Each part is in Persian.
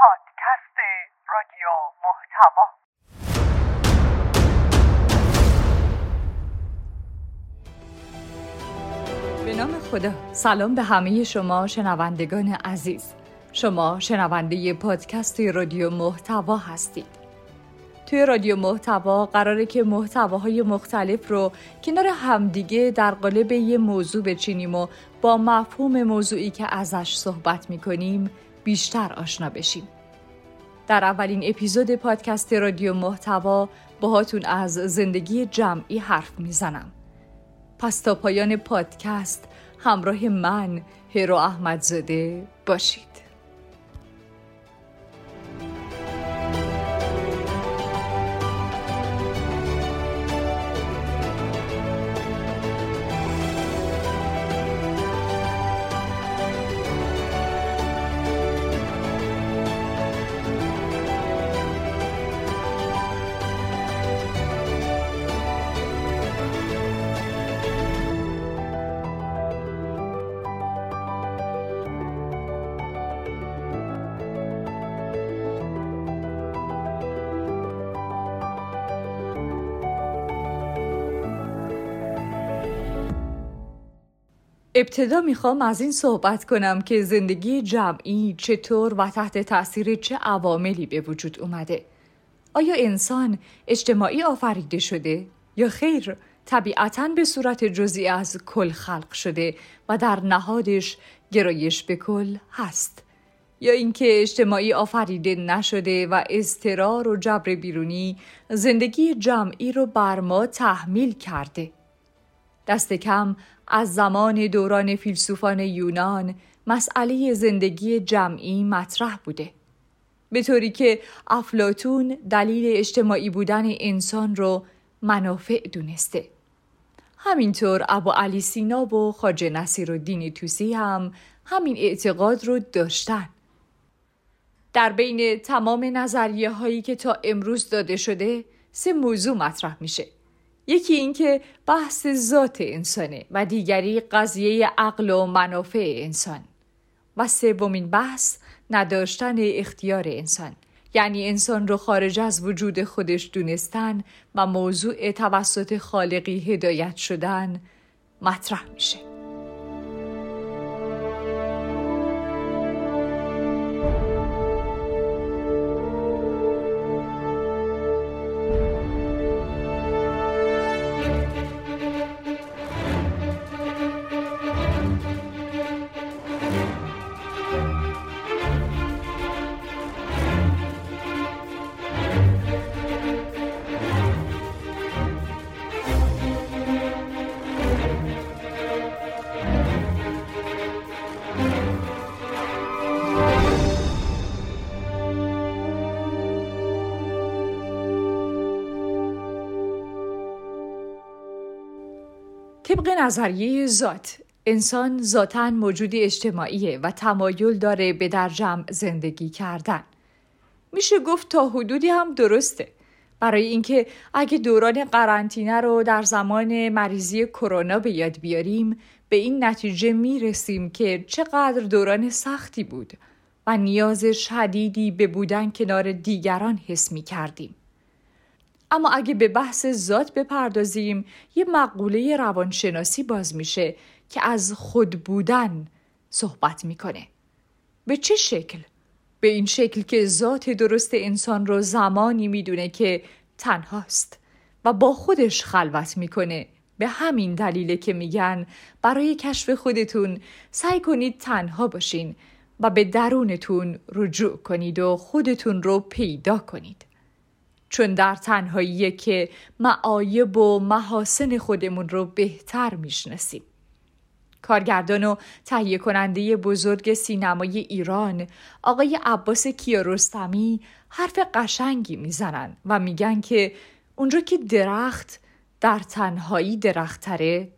پادکست رادیو محتوا. به نام خدا. سلام به همه شما شنوندگان عزیز. شما شنونده پادکست رادیو محتوا هستید. توی رادیو محتوا قراره که محتواهای مختلف رو کنار همدیگه در قالب یه موضوع بچینیم و با مفهوم موضوعی که ازش صحبت می‌کنیم بیشتر آشنا بشیم. در اولین اپیزود پادکست رادیو محتوا باهاتون از زندگی جمعی حرف می‌زنم. پس تا پایان پادکست همراه من هرو احمدزاده باشید. ابتدا می‌خوام از این صحبت کنم که زندگی جمعی چطور و تحت تاثیر چه عواملی به وجود اومده. آیا انسان اجتماعی آفریده شده یا خیر طبیعتا به صورت جزئی از کل خلق شده و در نهادش گرایش به کل هست یا اینکه اجتماعی آفریده نشده و استرار و جبر بیرونی زندگی جمعی رو بر ما تحمیل کرده دست کم از زمان دوران فیلسوفان یونان مسئله زندگی جمعی مطرح بوده. به طوری که افلاتون دلیل اجتماعی بودن انسان رو منافع دونسته. همینطور ابو علی سینا و خاجه نصیر و دین توسی هم همین اعتقاد رو داشتن. در بین تمام نظریه هایی که تا امروز داده شده سه موضوع مطرح میشه. یکی اینکه بحث ذات انسانه و دیگری قضیه عقل و منافع انسان و سومین بحث نداشتن اختیار انسان. یعنی انسان رو خارج از وجود خودش دونستن و موضوع توسط خالقی هدایت شدن مطرح میشه. نظریه ذات. انسان ذاتا موجود اجتماعیه و تمایل داره به در جمع زندگی کردن. میشه گفت تا حدودی هم درسته. برای اینکه اگه دوران قرنطینه رو در زمان مریضی کرونا به یاد بیاریم به این نتیجه می‌رسیم که چقدر دوران سختی بود و نیاز شدیدی به بودن کنار دیگران حس می کردیم. اما اگه به بحث ذات بپردازیم یه مقوله روانشناسی باز میشه که از خود بودن صحبت می‌کنه به چه شکل؟ به این شکل که ذات درست انسان رو زمانی می‌دونه که تنهاست و با خودش خلوت می‌کنه به همین دلیله که میگن برای کشف خودتون سعی کنید تنها باشین و به درونتون رجوع کنید و خودتون رو پیدا کنید. چون در تنهایی که معایب و محاسن خودمون رو بهتر می‌شناسیم. کارگردان و تهیه کننده بزرگ سینمای ایران آقای عباس کیارستمی حرف قشنگی می‌زنن و میگن که اونجا که درخت در تنهایی درختره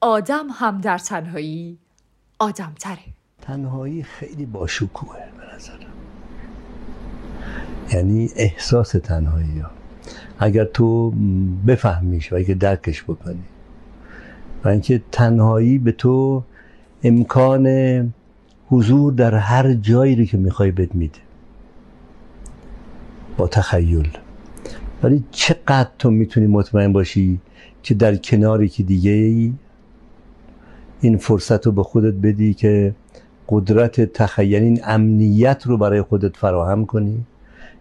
آدم هم در تنهایی آدم تره تنهایی خیلی باشکوهه به نظرم یعنی احساس تنهایی ها. اگر تو بفهمیش و اگر درکش بکنی. و اینکه تنهایی به تو امکان حضور در هر جایی رو که می‌خوای بد میده. با تخیل. ولی چقدر تو می‌تونی مطمئن باشی که در کناری که دیگه ای این فرصت رو به خودت بدی که قدرت تخیل این امنیت رو برای خودت فراهم کنی؟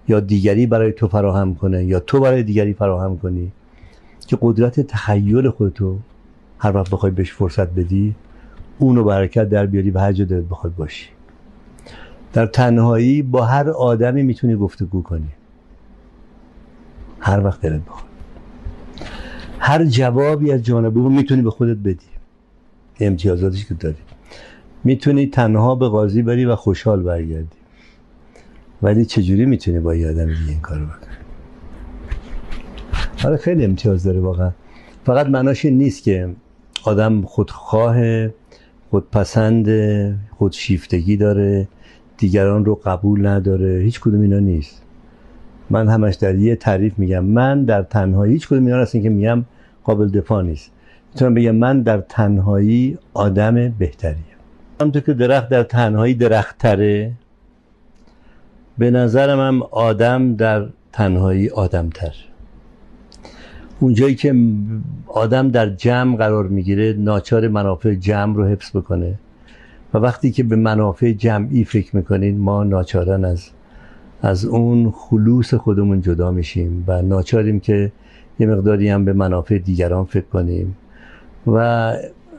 یا دیگری برای تو فراهم کنه یا تو برای دیگری فراهم کنی که قدرت تخیل خودتو هر وقت بخوای بهش فرصت بدی اونو برکت در بیاری و هر جا دلت بخواد باشی. در تنهایی با هر آدمی می‌تونی گفتگو کنی. هر وقت دلت بخواد. هر جوابی از جانب اون می‌تونی به خودت بدی. امتیازاتش که داری. می‌تونی تنها به قاضی بری و خوشحال برگردی. ولی چجوری می‌تونی با یه آدم دیگه این کارو بکنی؟ آره خیلی امتیاز داره واقعا. فقط معناش این نیست که آدم خودخواه خودپسند خودشیفتگی داره دیگران رو قبول نداره هیچ کدوم اینا نیست. من همش در یه تعریف میگم من در تنهایی هیچ کدوم اینا هستن که میگم قابل دفاع نیست. می‌تونم بگم من در تنهایی آدم بهتریه همونطور که درخت در تنهایی درختره به نظرم هم آدم در تنهایی آدمتر. اونجایی که آدم در جمع قرار می‌گیره ناچار منافع جمع رو حفظ بکنه. و وقتی که به منافع جمعی فکر می‌کنین ما ناچارن از از اون خلوص خودمون جدا میشیم و ناچاریم که یه مقداری هم به منافع دیگران فکر کنیم. و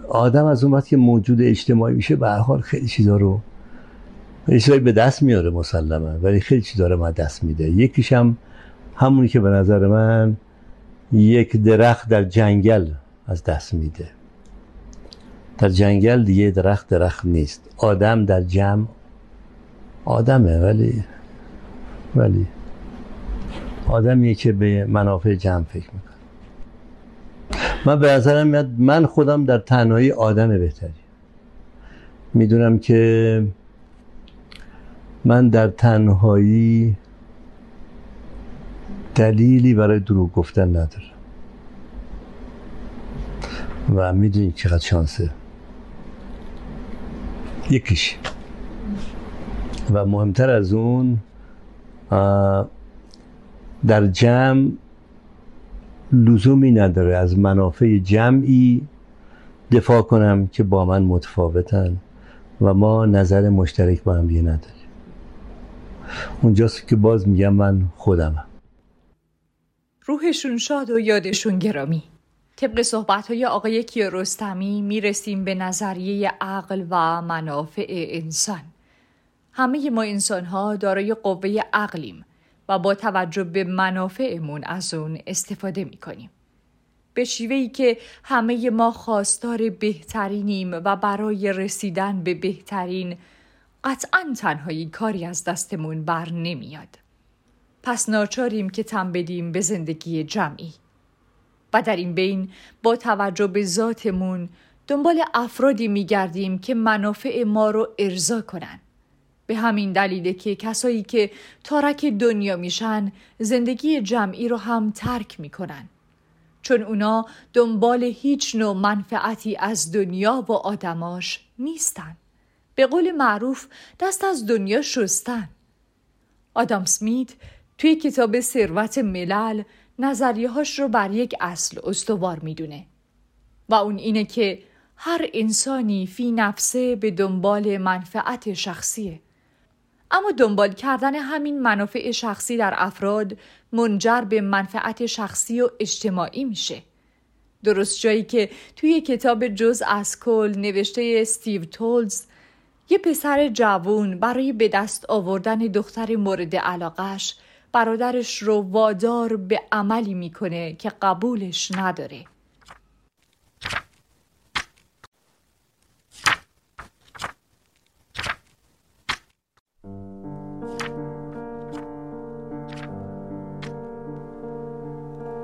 آدم از اون وقت که موجود اجتماعی میشه به حال خیلی چیزا رو خیلی به دست میاره مسلما ولی خیلی چیزا رو ما دست میده. یکیش هم همونی که به نظر من یک درخت در جنگل از دست میده. در جنگل دیگه درخت درخت نیست. آدم در جمع آدمه ولی ولی آدمیه که به منافع جمع فکر می‌کنه. من به نظرم میاد من خودم در تنهایی آدم بهتری. می‌دونم که من در تنهایی دلیلی برای دروغ گفتن ندارم. و می‌دونی چقدر شانسه. یکیش. و مهمتر از اون در جمع لزومی نداره از منافع جمعی دفاع کنم که با من متفاوتن و ما نظر مشترک با هم دیگه نداریم. اونجاست که باز میگم من خودمم روحشون شاد و یادشون گرامی طبق صحبت های آقای کیارستمی می رسیم به نظریه عقل و منافع انسان. همه ما انسان ها دارای قوه عقلیم و با توجه به منافعمون از اون استفاده می کنیم. به شیوهی که همه ما خواستار بهترینیم و برای رسیدن به بهترین قطعا تنهایی کاری از دستمون بر نمیاد. پس ناچاریم که تم بدیم به زندگی جمعی. و در این بین با توجه به ذاتمون دنبال افرادی میگردیم که منافع ما رو ارضا کنن. به همین دلیله که کسایی که تارک دنیا میشن زندگی جمعی رو هم ترک می‌کنن. چون اونا دنبال هیچ نوع منفعتی از دنیا و آدماش نیستن. به قول معروف دست از دنیا شستن. آدم سمیت توی کتاب ثروت ملل هاش رو بر یک اصل استوار می‌دونه و اون اینه که هر انسانی فی نفسه به دنبال منفعت شخصیه اما دنبال کردن همین منافع شخصی در افراد منجر به منفعت شخصی و اجتماعی میشه درست جایی که توی کتاب جز از کل نوشته استیو تولز یه پسر جوون برای به دست آوردن دختر مورد علاقش برادرش رو وادار به عملی می‌کنه که قبولش نداره.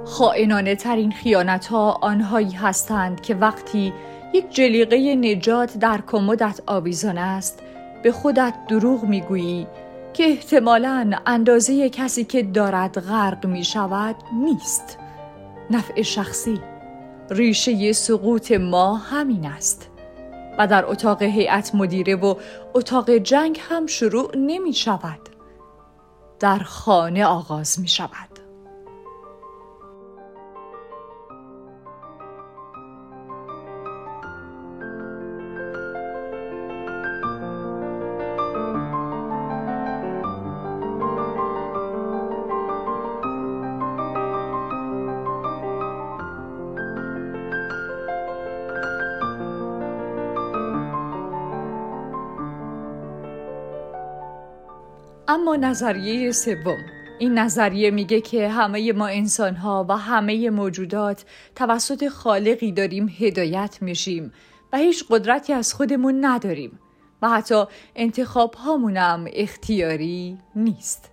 خائنانه ترین خیانت ها آنهایی هستند که وقتی یک جلیقه نجات در کمدت آویزان است. به خودت دروغ می‌گویی که احتمالا اندازه کسی که دارد غرق می شود نیست. نفع شخصی ریشه سقوط ما همین است. و در اتاق هیئت مدیره و اتاق جنگ هم شروع نمی شود در خانه آغاز می شود. اما نظریه سوم این نظریه میگه که همه ما انسانها و همه موجودات توسط خالقی داریم هدایت میشیم و هیچ قدرتی از خودمون نداریم و حتی انتخاب هامونم اختیاری نیست.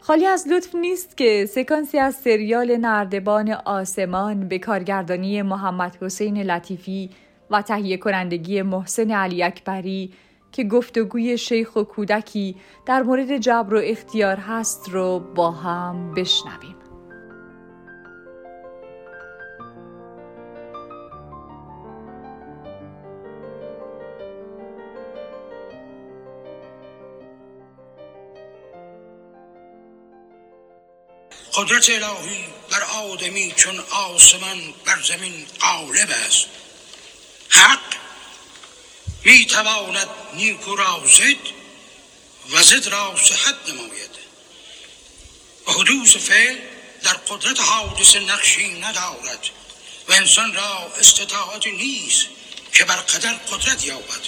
خالی از لطف نیست که سکانسی از سریال نردبان آسمان به کارگردانی محمد حسین لطیفی و تهیه کنندگی محسن علی اکبری که گفتگوی شیخ و کودکی در مورد جبر و اختیار هست رو با هم بشنویم. قدرت الهی بر آدمی چون آسمان بر زمین غالب است حق می تواند نیکو را زد و زد را صحت نماید. و حدوث فعل در قدرت حادث نقشی ندارد و انسان را استطاعت نیست که بر قدر قدرت یابد.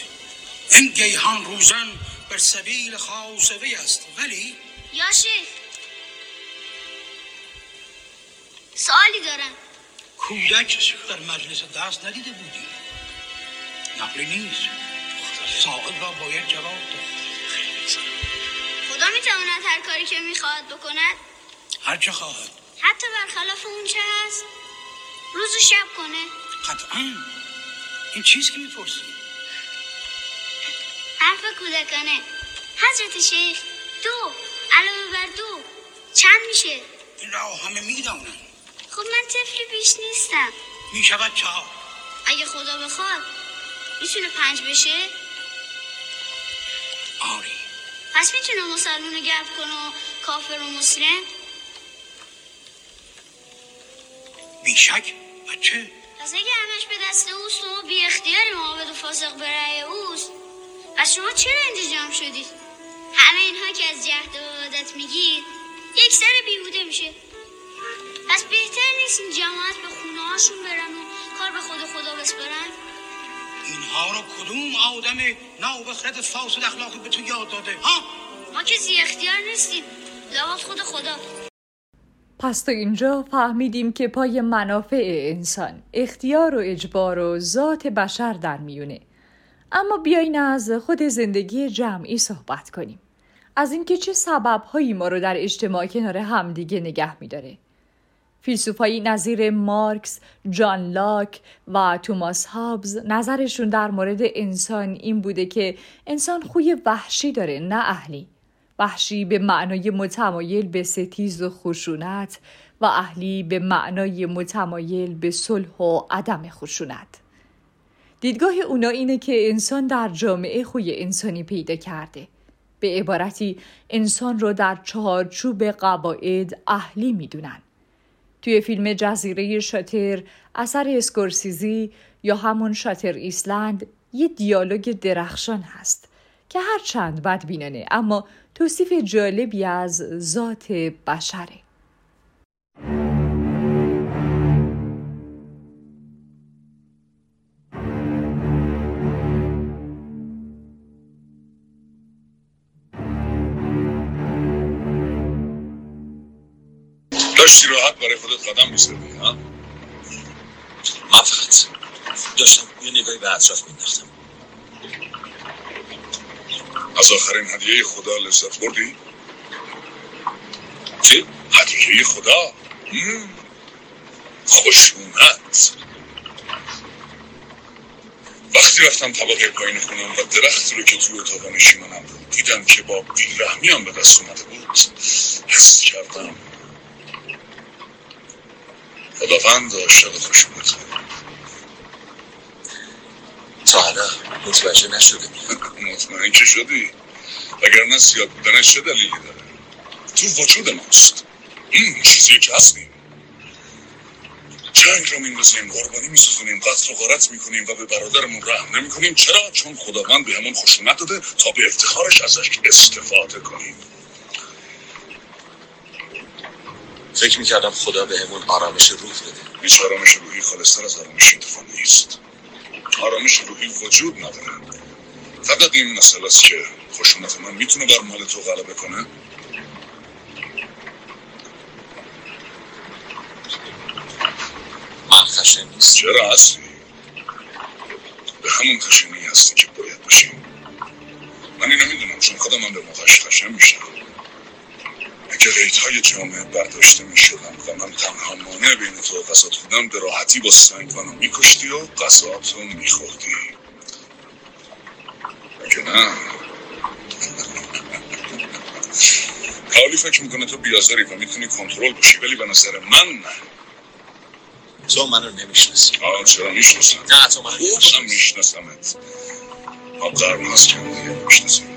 این گیهان روزن بر سبیل خاصوی است ولی یا شیخ سوالی دارم. کودک در مجلس دست ندیده بودی. نقلی نیست. سائل را باید جواب داد. خدا می‌تواند هر کاری که می‌خواهد بکند هر چه خواهد. حتی برخلاف اون چه هست روز و شب کنه. قطعا. این چیز که می‌پرسی؟ حرف کودکانه. حضرت شیخ دو علاوه بر دو چند میشه؟ این را همه می‌دانند. خب من طفلی بیش نیستم. می‌شود چهار. اگه خدا بخواد می‌تونه پنج بشه؟ آری پس می‌تونه مسلمون رو گرد کنه و کافر و مسلم؟ بیشک. بچه. پس اگه همش به دست اوست و بی اختیاری معابد و فاسق برای اوست. پس شما چرا اینجا جمع شدید همه اینها که از جهد و عادت میگید یک سر بیهوده میشه. پس بهتر نیست این جماعت به خونه هاشون برن و کار به خود خدا بسپرن اینها رو کدوم آدم نابخرد فاسد اخلاقی به تو یاد داده ها؟ ما کسی اختیار نیستیم. لابد خود خدا. پس تا اینجا فهمیدیم که پای منافع انسان اختیار و اجبار و ذات بشر در میونه. اما بیاین از خود زندگی جمعی صحبت کنیم. از اینکه چه سببهایی ما رو در اجتماع کنار همدیگه نگه میداره. فیلسوفایی نظیر مارکس، جان لاک و توماس هابز نظرشون در مورد انسان این بوده که انسان خوی وحشی داره نه اهلی. وحشی به معنای متمایل به ستیز و خشونت و اهلی به معنای متمایل به صلح و عدم خشونت. دیدگاه اونا اینه که انسان در جامعه خوی انسانی پیدا کرده. به عبارتی انسان رو در چهارچوب قواعد اهلی می‌دونن. توی فیلم جزیره شاتر اثر اسکورسیزی یا همون شاتر ایسلند یه دیالوگ درخشان هست که هر چند بدبینانه اما توصیف جالبی از ذات بشره. داشتی راحت برای خودت قدم می‌زدی ها من فقط داشتم یه نگاهی به اطراف مینداختم از آخرین هدیه خدا لذت بردی؟ چی؟ هدیه خدا مم. خشونت وقتی رفتم طبقه پایین خونم و درختی رو که توی اتاق نشیمنم بود دیدم که با بیرحمی هم به دست اومده بود حس کردم خداوند عاشق خشونت تا حالا متوجه نشده. مطمئن که شدی. وگرنه سیاد بودنش چه دلیلی داره؟ تو وجود ماست. این چیزی که هستیم. جنگ رو میندازیم قربانی میسوزونیم قتل و غارت می‌کنیم و به برادرمون رحم نمی‌کنیم. چرا؟ چون خداوند به همون خشونت داده تا به افتخارش ازش استفاده کنیم. فکر می‌کردم خدا به همون آرامش روح بده. هیچ آرامش روحی خالصتر از آرامش انتفاع نیست آرامش روحی وجود نداره. فقط این مسئله است که خشونت من می‌تونه بر مال تو غلبه کنه؟ من خشن نیست چرا هستی به همون خشنی هستی که باید باشی من اینو می‌دونم چون خودم من به موقعش خشن میشم. ریت های جامعه برداشته می‌شدم و من تنها مانع بین تو و غذات بودم به راحتی با سنگ منو میکشتی و غذاتو میخوردی. اگه نه؟ کالی فکر می‌کنه تو بیازاری و می‌تونی کنترل باشی ولی به نظر من نه. تو منو نمی‌شناسی. آه چرا می‌شناسم؟ نه تو منو خوبم نمی‌شناسی. میشناسمت. ما قرن هست که هم دیگه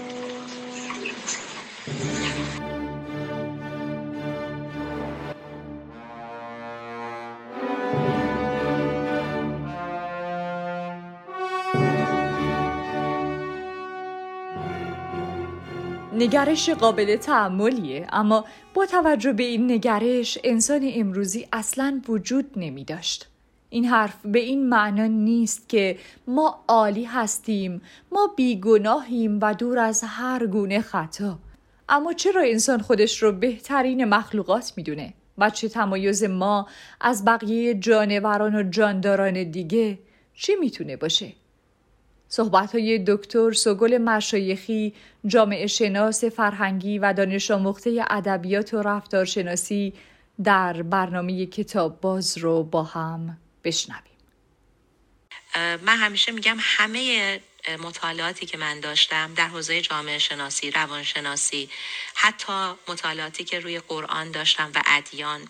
نگرش قابل تعملیه اما با توجه به این نگرش انسان امروزی اصلا وجود نمی داشت. این حرف به این معنا نیست که ما عالی هستیم ما بیگناهیم و دور از هر گونه خطا. اما چرا انسان خودش رو بهترین مخلوقات می‌دونه؟ و چه تمایز ما از بقیه جانوران و جانداران دیگه چی می‌تونه باشه؟ صحبت های دکتر سگل مشایخی جامعه شناس فرهنگی و دانش آموخته ادبیات و رفتارشناسی در برنامه کتاب باز رو با هم بشنویم. من همیشه میگم همه مطالعاتی که من داشتم در حوزه جامعه شناسی، روانشناسی، حتی مطالعاتی که روی قرآن داشتم و ادیان،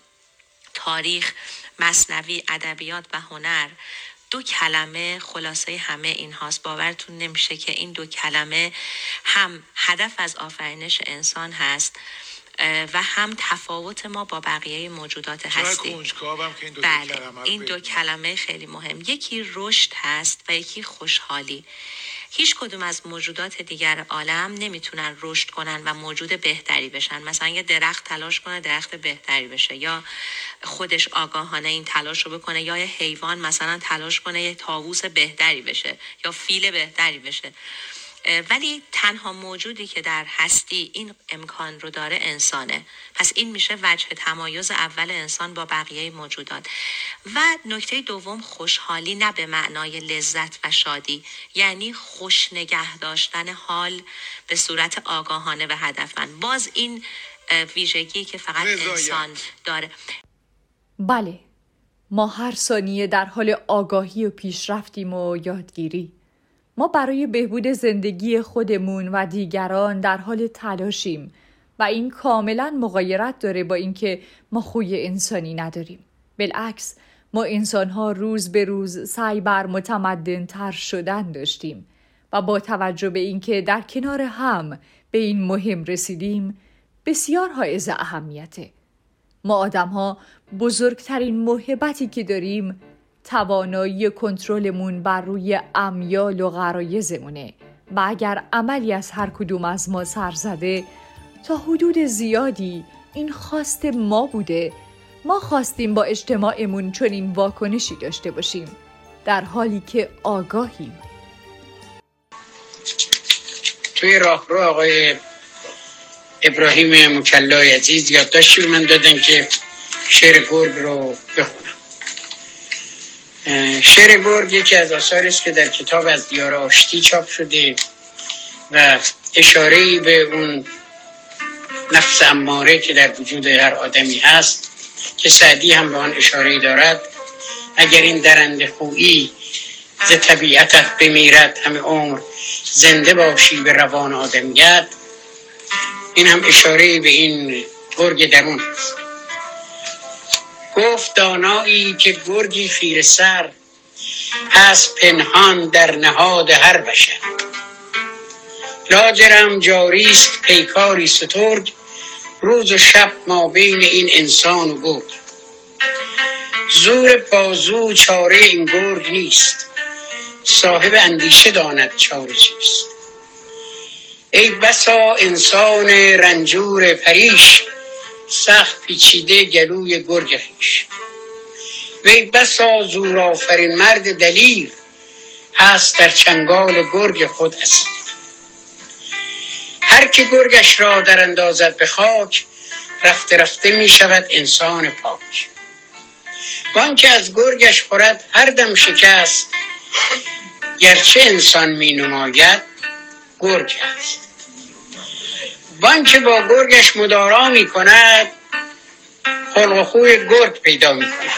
تاریخ، مصنوی، ادبیات و هنر دو کلمه خلاصه همه این هاست. باورتون نمیشه که این دو کلمه هم هدف از آفرینش انسان هست و هم تفاوت ما با بقیه موجودات هستی این دو, بله کلمه این دو بدونم. کلمه خیلی مهم. یکی رشد هست و یکی خوشحالی. هیچ کدوم از موجودات دیگر عالم نمی‌تونن رشد کنن و موجود بهتری بشن. مثلا یه درخت تلاش کنه درخت بهتری بشه یا خودش آگاهانه این تلاش رو بکنه یا یه حیوان مثلا تلاش کنه یه تاووس بهتری بشه یا فیل بهتری بشه. ولی تنها موجودی که در هستی این امکان رو داره انسانه. پس این میشه وجه تمایز اول انسان با بقیه موجودات. و نکته دوم خوشحالی نه به معنای لذت و شادی. یعنی خوش نگه داشتن حال به صورت آگاهانه و هدفمند. باز این ویژگی که فقط رضایت. انسان داره. بله ما هر ثانیه در حال آگاهی و پیشرفتیم و یادگیری. ما برای بهبود زندگی خودمون و دیگران در حال تلاشیم و این کاملا مغایرت داره با اینکه ما خوی انسانی نداریم. بالعکس ما انسانها روز به روز سعی بر متمدن تر شدن داشتیم و با توجه به اینکه در کنار هم به این مهم رسیدیم بسیار حائز اهمیته. ما آدم ها بزرگترین محبتی که داریم توانایی کنترلمون بر روی امیال و غرایزمونه. و اگر عملی از هر کدوم از ما سر زده تا حدود زیادی این خواست ما بوده. ما خواستیم با اجتماعمون چنین واکنشی داشته باشیم. در حالی که آگاهیم. توی راهرو آقای ابراهیم مکلای عزیز یادداشتی من دادن که شعر گرگ رو بخونم. شعر گرگ یکی از آثاری است که در کتاب از دیار آشتی چاپ شده و اشاره به اون نفس اماره که در وجود هر آدمی هست که سعدی هم به آن اشاره دارد. اگر این درنده خویی ز طبیعتت بمیرد همه عمر زنده باشی به روان آدمیت. این هم اشاره به این گرگ درون است. گفت دانایی که گرگی خیر سر هست پنهان در نهاد هر بشر. لاجرم جاریست پیکاری سترگ روز و شب ما بین این انسان و گرگ. زور بازو چاره این گرگ نیست صاحب اندیشه داند چاره چیست. ای بسا انسان رنجور پریش سخت پیچیده گلوی گرگ خیش. وی بسا زور آفرین مرد دلیر هست در چنگال گرگ خود است هر که گرگش را در اندازد به خاک رفته رفته می شود انسان پاک. وان که از گرگش خورد هر دم شکست گرچه انسان می نماید گرگ است. وان که با گرگش مدارا می کند خلق و خوی پیدا می کند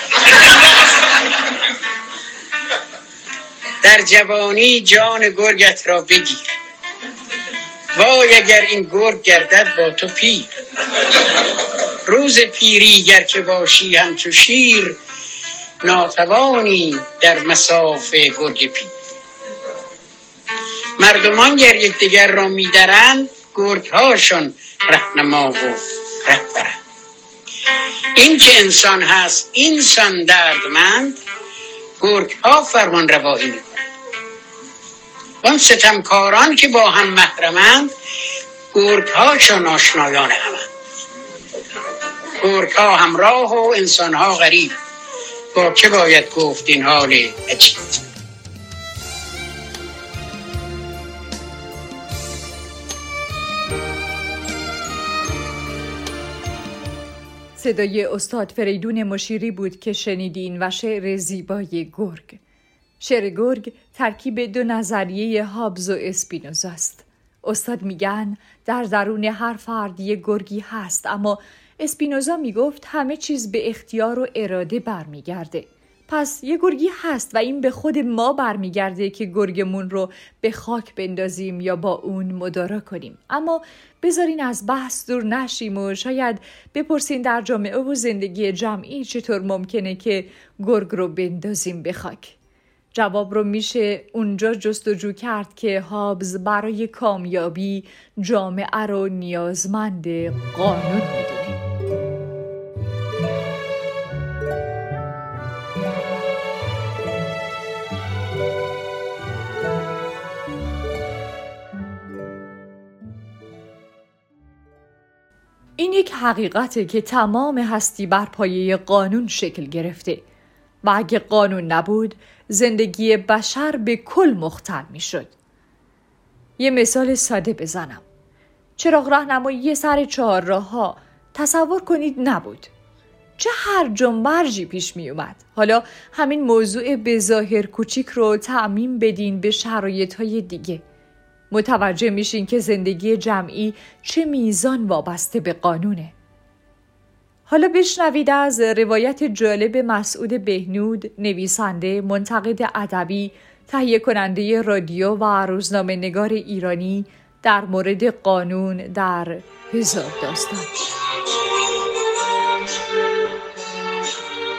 در جوانی جان گرگت را بگیر. وای اگر این گرگ گردد با تو پیر. روز پیری گر که باشی همچو شیر ناتوانی در مساف گرگ پیر. مردمان گر یکدیگر را میدرند گرگ هاشون رهنما و رهبرند این که انسان هست؟ اینسان دردمند گرگ ها فرمان روایی می‌کنند آن ستمکاران که با هم محرمند گرگ آشنایان همند گرگ ها همراه و انسان ها غریب. با که باید گفت این حال عجیب؟ صدای استاد فریدون مشیری بود که شنیدین و شعر زیبای گرگ. شعر گرگ ترکیب دو نظریه هابز و اسپینوزا است. استاد میگن در درون هر فرد یک گرگی هست اما اسپینوزا می‌گفت همه چیز به اختیار و اراده برمیگرده. پس یه گرگی هست و این به خود ما برمیگرده که گرگمون رو به خاک بندازیم یا با اون مدارا کنیم. اما بذارین از بحث دور نشیم و شاید بپرسین در جامعه و زندگی جمعی چطور ممکنه که گرگ رو بندازیم به خاک؟ جواب رو میشه اونجا جستجو کرد که هابز برای کامیابی جامعه رو نیازمند قانون می‌دونه این یک حقیقته که تمام هستی بر پایه قانون شکل گرفته و اگه قانون نبود زندگی بشر به کل مختل می شد. یه مثال ساده بزنم. چراغ راهنمایی سر چهار راه ها تصور کنید نبود. چه هر جنبرجی پیش می اومد. حالا همین موضوع به ظاهر کوچیک رو تعمین بدین به شرایط های دیگه. متوجه میشین که زندگی جمعی چه میزان وابسته به قانونه. حالا بشنوید از روایت جالب مسعود بهنود نویسنده منتقد ادبی تهیه کننده رادیو و روزنامه نگار ایرانی در مورد قانون در هزار داستان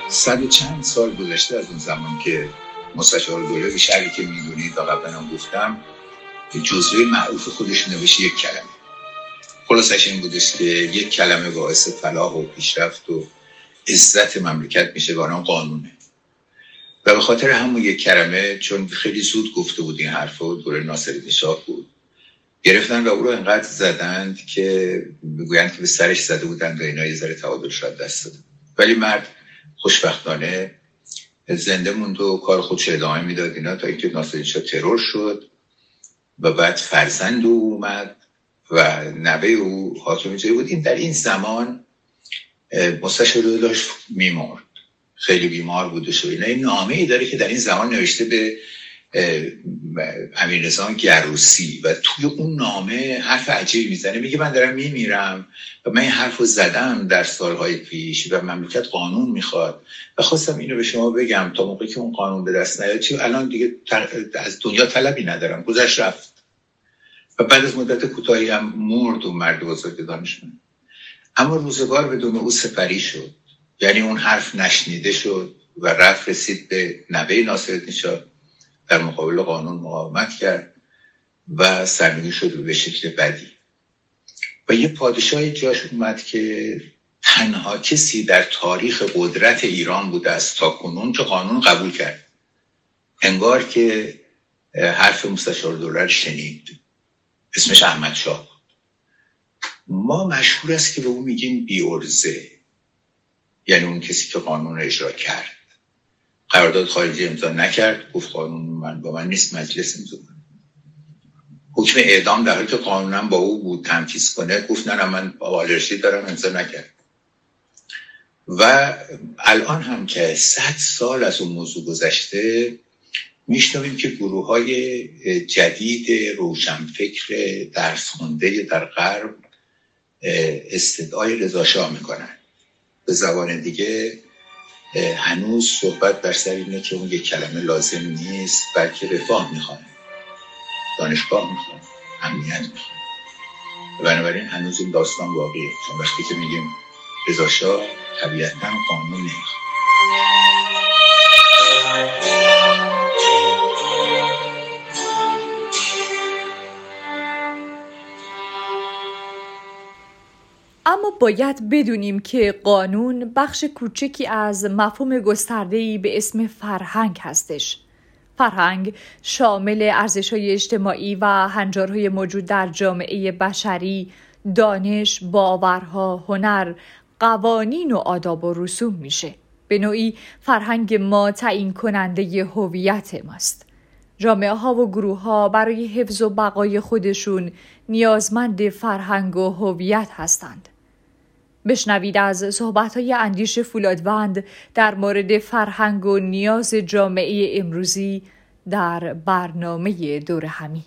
صد چند سال گذشته از اون زمان که مستشار دوله شهری که می‌دونید و قبلا گفتم جزوه معروف خودش نوشته یک کلمه. خلاصش این بودش که یک کلمه باعث فلاح و پیشرفت و عزت مملکت میشه و قانونه. و به خاطر همون یک کلمه چون خیلی زود گفته بود این حرف و دوره ناصر شاه بود گرفتن و او رو انقدر زدند که بگویند که به سرش زده بودند و اینا یه ذره تعادل شد دست داد ولی مرد خوشبختانه زنده موند و کار خودش ادامه می‌داد اینا تا اینکه ناصر شاه ترور شد. و بعد فرزند او اومد و نوه او حاکم جایی بود این در این زمان مستشار داشت میمرد. خیلی بیمار بوده و این نامه ای داره که در این زمان نوشته به امیر نظام گروسی و توی اون نامه حرف عجیبی می‌زنه. میگه من دارم میمیرم و من این حرف رو زدم در سالهای پیش و مملکت قانون می‌خواد و خواستم اینو به شما بگم تا موقعی که اون قانون به دست نیاد. چی؟ الان دیگه از دنیا طلبی ندارم. گذشت رفت. و بعد از مدت کوتاهی هم مرد و مرد بزرگ دانشمند اما روزگار بدون او سپری شد. یعنی اون حرف نشنیده شد و رفت رسید به نوه ناصرالدین شاه. در مقابل قانون مقاومت کرد و سرنگی شد به شکل بدی. و یه پادشاهی جاش اومد که تنها کسی در تاریخ قدرت ایران بوده است تا کنون که قانون قبول کرد. انگار که حرف مستشار دولار شنید. اسمش احمد شاه ما مشهور است که به اون میگیم بیورزه یعنی اون کسی که قانون اجرا کرد. قرارداد خارجی امضا نکرد. گفت قانون من با من نیست مجلس امضا حکم اعدام در حالی که قانونم با او بود تنفیز کنه. گفت نه من با دارم امضا نکرد. و الان هم که صد سال از اون موضوع گذشته میشنویم که گروه های جدید روشنفکر درس خونده در غرب استدعای رضاشاه می‌کنن. به زبان دیگه هنوز صحبت بر سر اینه که اون یک کلمه لازم نیست بلکه رفاه می‌خوان. دانشگاه می‌خوان. امنیت می‌خوان. بنابراین هنوز این داستان واقعیه. چون وقتی که میگیم رضاشاه طبیعتا قانون نمی‌خواد اما باید بدونیم که قانون بخش کوچکی از مفهوم گسترده‌ای به اسم فرهنگ هستش. فرهنگ شامل ارزش‌های اجتماعی و هنجارهای موجود در جامعه بشری، دانش، باورها، هنر، قوانین و آداب و رسوم میشه. به نوعی فرهنگ ما تعیین کننده هویت ماست. جامعه ها و گروه ها برای حفظ و بقای خودشون نیازمند فرهنگ و هویت هستند. بشنوید از صحبت های اندیش فولادوند در مورد فرهنگ و نیاز جامعه امروزی در برنامه دور همی.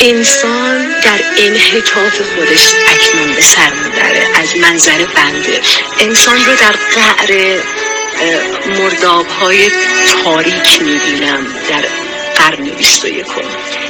انسان در انحطاف خودش اکنون به سر می‌بره از منظر بنده انسان رو در قعر مرداب های تاریک می‌بینم در قرن 21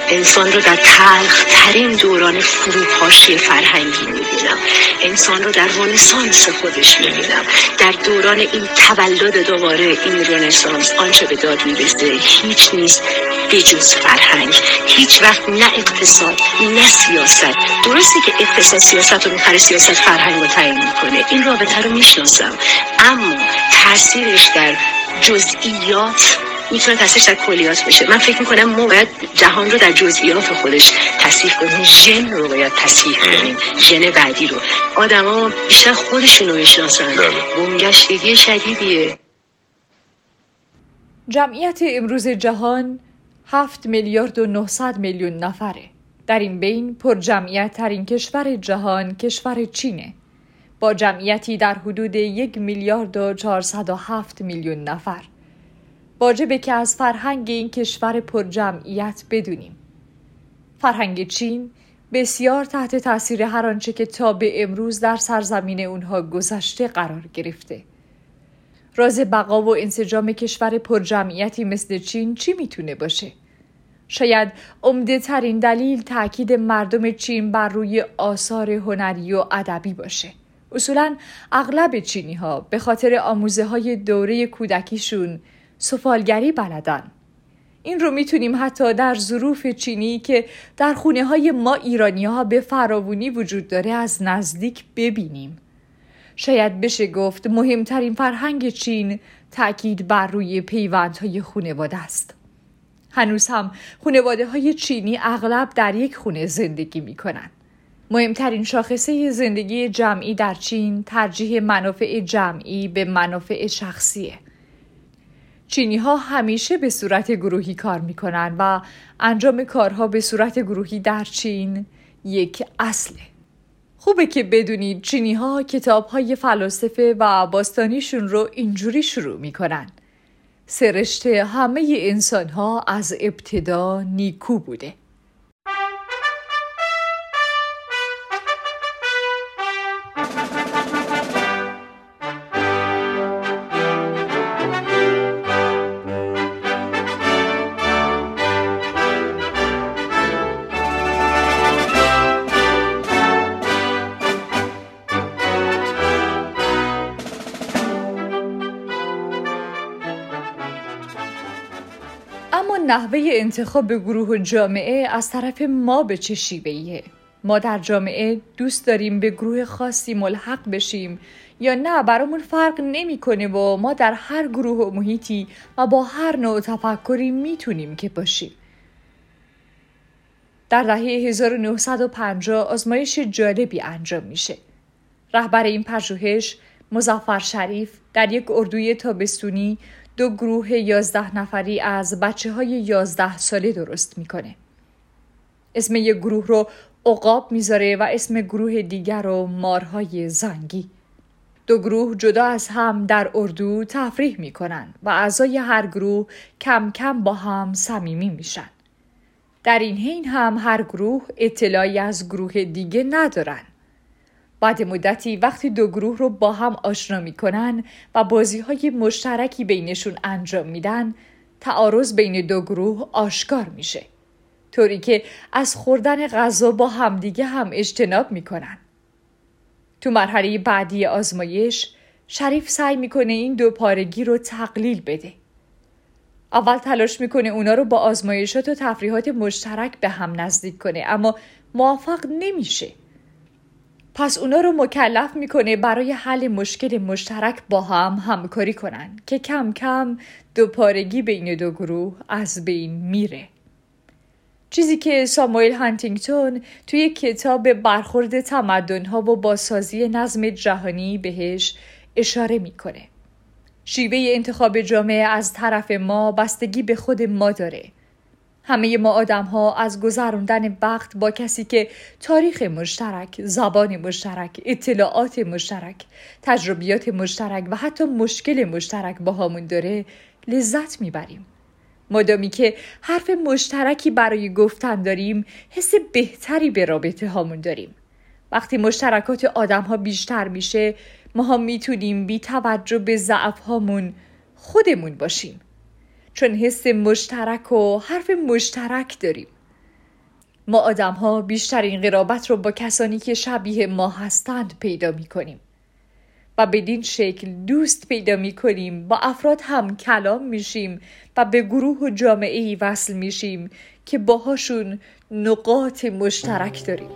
انسان رو در تلخ ترین دوران فروپاشی فرهنگی می‌بینم. انسان رو در رنسانس خودش می‌بینم. در دوران این تولد دوباره این رنسانس آنچه به داد می‌رسه هیچ نیست بجز فرهنگ. هیچ وقت نه اقتصاد نه سیاست. درسته که اقتصاد سیاست رو می‌خره سیاست فرهنگ رو تعیین می‌کنه این رابطه رو می‌شناسم. اما تاثیرش در جزئیات می‌تونه تاثیرش در کلیات بشه من فکر می‌کنم ما باید جهان رو در جزئیات خودش تصیح کنیم ژن رو باید تصیح کنیم ژن بعدی رو. آدما بیشتر خودشون رو بشناسن بنگشتگی شدیدیه. جمعیت امروز جهان 7 میلیارد و 900 میلیون نفره. در این بین پر جمعیت ترین کشور جهان کشور چینه. با جمعیتی در حدود یک میلیارد و 407 میلیون نفر. واجبه که از فرهنگ این کشور پرجمعیت بدونیم. فرهنگ چین بسیار تحت تاثیر هر آنچه که تا به امروز در سرزمین اونها گذشته قرار گرفته. راز بقا و انسجام کشور پرجمعیتی مثل چین چی می‌تونه باشه؟ شاید عمده ترین دلیل تاکید مردم چین بر روی آثار هنری و ادبی باشه. اصولا اغلب چینی ها به خاطر آموزه های دوره کودکیشون سفالگری بلدن این رو می‌تونیم حتی در ظروف چینی که در خونه های ما ایرانی ها به فراوونی وجود داره از نزدیک ببینیم. شاید بشه گفت مهمترین فرهنگ چین تأکید بر روی پیوندهای خونواده است. هنوز هم خونواده های چینی اغلب در یک خونه زندگی می کنن. مهمترین شاخصه زندگی جمعی در چین ترجیح منافع جمعی به منافع شخصیه. چینی ها همیشه به صورت گروهی کار می کنند و انجام کارها به صورت گروهی در چین یک اصله. خوبه که بدونید چینی ها کتاب های فلاسفه و باستانیشون رو اینجوری شروع می کنن. سرشته همه انسان ها از ابتدا نیکو بوده. نحوه انتخاب گروه و جامعه از طرف ما به چه شیوهیه؟ ما در جامعه دوست داریم به گروه خاصی ملحق بشیم یا نه؟ برامون فرق نمی‌کنه و ما در هر گروه و محیطی و با هر نوع تفکری می‌تونیم که باشیم. در دهه 1950 آزمایش جالبی انجام میشه. رهبر این پژوهش مزفر شریف در یک اردوی تابستونی دو گروه یازده نفری از بچه های یازده ساله درست می‌کنه. اسم یک گروه رو عقاب می‌ذاره و اسم گروه دیگر رو مارهای زنگی. دو گروه جدا از هم در اردو تفریح می‌کنن و اعضای هر گروه کم کم با هم صمیمی میشن. در این حین هم هر گروه اطلاعی از گروه دیگه ندارن. بعد مدتی وقتی دو گروه رو با هم آشنا می‌کنن و بازی های مشترکی بینشون انجام میدن تعارض بین دو گروه آشکار میشه. طوری که از خوردن غذا با همدیگه هم اجتناب می‌کنن. تو مرحله بعدی آزمایش شریف سعی می‌کنه این دو پارگی رو تقلیل بده. اول تلاش می‌کنه اونا رو با آزمایشات و تفریحات مشترک به هم نزدیک کنه اما موفق نمیشه. پس اونا رو مکلف می‌کنه برای حل مشکل مشترک با هم همکاری کنن که کم کم دو پارگی بین دو گروه از بین میره. چیزی که ساموئل هانتینگتون توی کتاب برخورد تمدنها و باسازی نظم جهانی بهش اشاره می‌کنه. شیوه انتخاب جامعه از طرف ما بستگی به خود ما داره همه ما آدم ها از گذراندن وقت با کسی که تاریخ مشترک، زبان مشترک، اطلاعات مشترک، تجربیات مشترک و حتی مشکل مشترک با همون داره لذت می‌بریم. مادامی که حرف مشترکی برای گفتن داریم حس بهتری به رابطه هامون داریم. وقتی مشترکات آدم ها بیشتر میشه ما هم می‌تونیم بی توجه به ضعف هامون خودمون باشیم. چون حس مشترک و حرف مشترک داریم. ما آدم ها بیشترین قرابت رو با کسانی که شبیه ما هستند پیدا می کنیم و بدین شکل دوست پیدا می کنیم با افراد هم کلام میشیم و به گروه و جامعه ای وصل میشیم که باهاشون نقاط مشترک داریم.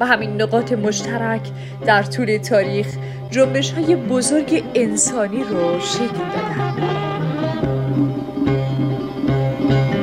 و همین نقاط مشترک در طول تاریخ جنبش های بزرگ انسانی رو شکل دادن.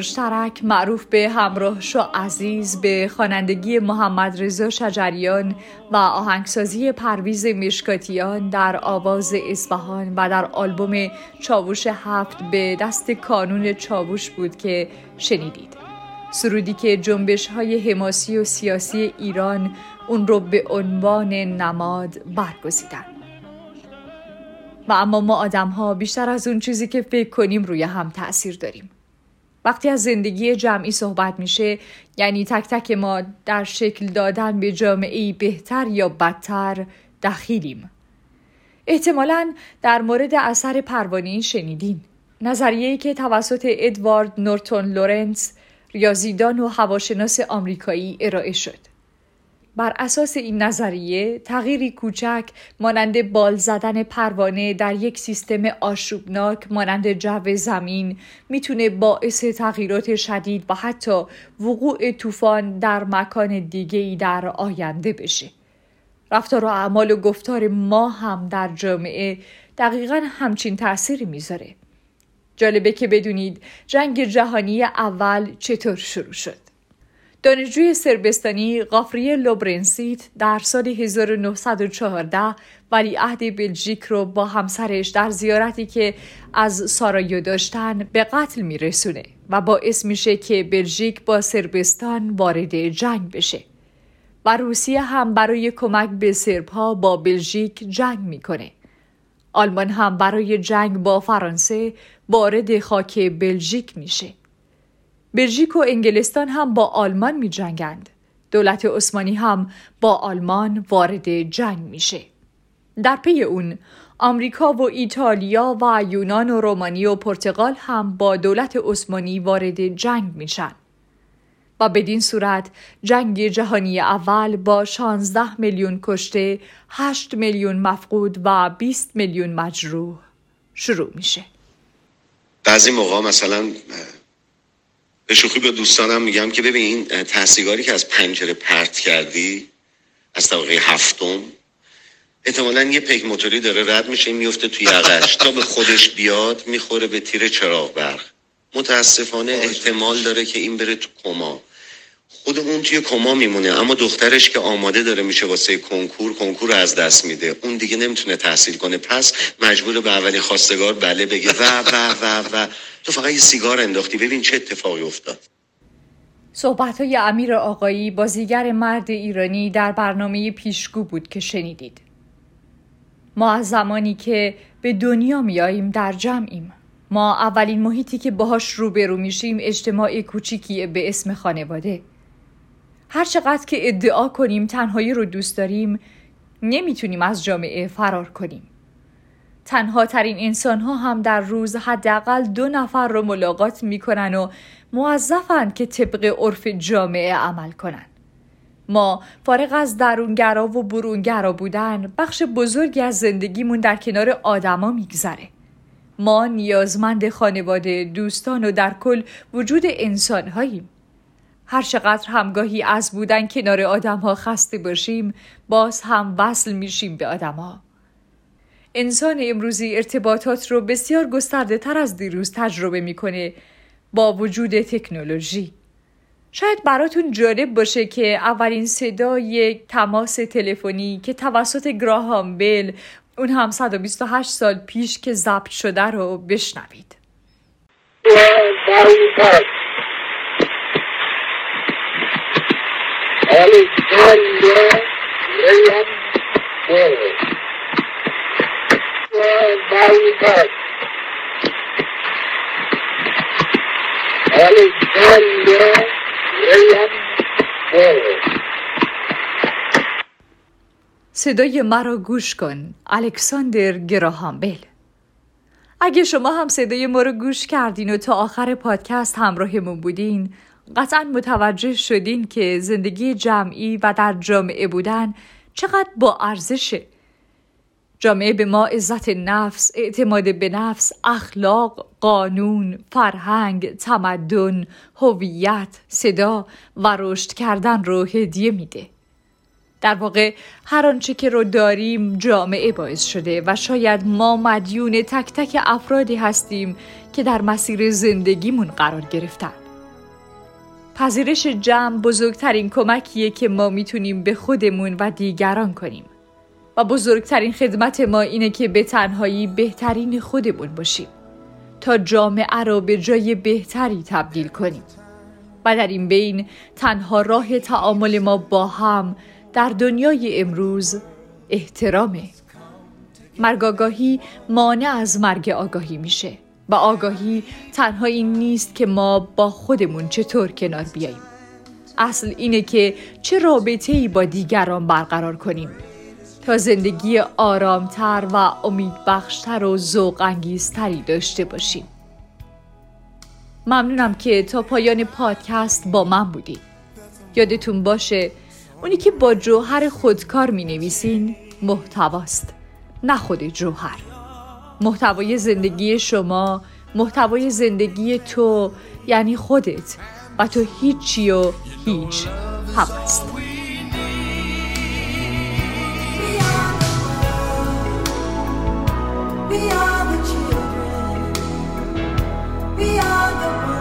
مشترک معروف به همراه شو عزیز به خوانندگی محمد رضا شجریان و آهنگسازی پرویز مشکاتیان در آواز اصفهان و در آلبوم چاووش هفت به دست کانون چاووش بود که شنیدید. سرودی که جنبش های حماسی و سیاسی ایران اون رو به عنوان نماد برگزیدن. و اما ما آدم ها بیشتر از اون چیزی که فکر کنیم روی هم تأثیر داریم. وقتی از زندگی جمعی صحبت میشه یعنی تک تک ما در شکل دادن به جامعه بهتر یا بدتر دخیلیم. احتمالا در مورد اثر پروانه شنیدین. نظریه‌ای که توسط ادوارد نورتون لورنس ریاضیدان و هواشناس آمریکایی ارائه شد. بر اساس این نظریه تغییری کوچک مانند بال زدن پروانه در یک سیستم آشوبناک مانند جو زمین می‌تونه باعث تغییرات شدید و حتی وقوع طوفان در مکان دیگه در آینده بشه. رفتار و اعمال و گفتار ما هم در جامعه دقیقا همچین تأثیری می‌ذاره. جالبه که بدونید جنگ جهانی اول چطور شروع شد. دانشجوی سربستانی قافری لوبرنسیت در سال 1914 عهد بلژیک رو با همسرش در زیارتی که از سارایو داشتن به قتل میرسونه و باعث میشه که بلژیک با سربستان وارد جنگ بشه. و روسیه هم برای کمک به سربها با بلژیک جنگ می‌کنه. آلمان هم برای جنگ با فرانسه وارد خاک بلژیک میشه. بلژیک و انگلستان هم با آلمان می جنگند. دولت عثمانی هم با آلمان وارد جنگ میشه. در پی اون آمریکا و ایتالیا و یونان و رومانی و پرتغال هم با دولت عثمانی وارد جنگ میشن. و بدین صورت جنگ جهانی اول با 16 میلیون کشته، 8 میلیون مفقود و 20 میلیون مجروح شروع میشه. بعضی موقع مثلا به شوخی به دوستانم میگم که ببین این تحصیلگاری که از پنجره پرت کردی از طبقه هفتم احتمالا یه پیک موتوری داره رد میشه میفته توی یقش. تا به خودش بیاد می‌خوره به تیر چراغ برق. متاسفانه احتمال داره که این بره تو کما. خود اون توی کما میمونه اما دخترش که آماده داره میشه واسه کنکور کنکور از دست میده. اون دیگه نمی‌تونه تحصیل کنه. پس مجبور به اولین خواستگار بله بگه. و و و و. تو فقط یه سیگار انداختی. ببین چه اتفاقی افتاد. صحبت های امیر آقایی بازیگر مرد ایرانی در برنامه پیشگو بود که شنیدید. ما از زمانی که به دنیا میاییم در جمعیم. ما اولین محیطی که باهاش روبرو میشیم اجتماع کوچیکی به اسم خانواده. هر چقدر که ادعا کنیم تنهایی رو دوست داریم نمی‌تونیم از جامعه فرار کنیم. تنها ترین انسان ها هم در روز حداقل دو نفر رو ملاقات می‌کنن و موظفن که طبق عرف جامعه عمل کنن. ما فارغ از درونگرا و برونگرا بودن بخش بزرگی از زندگیمون در کنار آدما میگذره. ما نیازمند خانواده دوستان و در کل وجود انسان هاییم هر چقدر همگاهی از بودن کنار آدم ها خسته باشیم باز هم وصل میشیم به آدم ها. انسان امروزی ارتباطات رو بسیار گسترده تر از دیروز تجربه می‌کنه با وجود تکنولوژی. شاید براتون جالب باشه که اولین صدا یک تماس تلفنی که توسط گراهام بل اون هم 128 سال پیش که ضبط شده رو بشنوید. صدای مرا گوش کن الکساندر گراهام بل اگه شما هم صدای ما رو گوش کردین و تا آخر پادکست همراهمون بودین قطعا متوجه شدین که زندگی جمعی و در جامعه بودن چقدر با ارزشه جامعه به ما عزت نفس، اعتماد به نفس، اخلاق، قانون، فرهنگ، تمدن، هویت، صدا و رشد کردن رو هدیه میده. در واقع هر آنچه که رو داریم جامعه باعث شده و شاید ما مدیون تک تک افرادی هستیم که در مسیر زندگیمون قرار گرفتن. پذیرش جمع بزرگترین کمکیه که ما می‌تونیم به خودمون و دیگران کنیم. و بزرگترین خدمت ما اینه که به تنهایی بهترین خودمون باشیم. تا جامعه را به جای بهتری تبدیل کنیم. و در این بین تنها راه تعامل ما با هم در دنیای امروز احترامه. مرگ مانع از مرگ آگاهی میشه. و آگاهی تنها این نیست که ما با خودمون چطور کنار بیاییم. اصل اینه که چه رابطه ای با دیگران برقرار کنیم. تا زندگی آرامتر و امیدبخشتر و ذوق انگیزتری داشته باشیم. ممنونم که تا پایان پادکست با من بودید یادتون باشه اونی که با جوهر خودکار می نویسین محتواست نه خود جوهر. محتوای زندگی شما محتوای زندگی تو یعنی خودت و تو هیچی و هیچ هم هست. We are the children. We are the ones.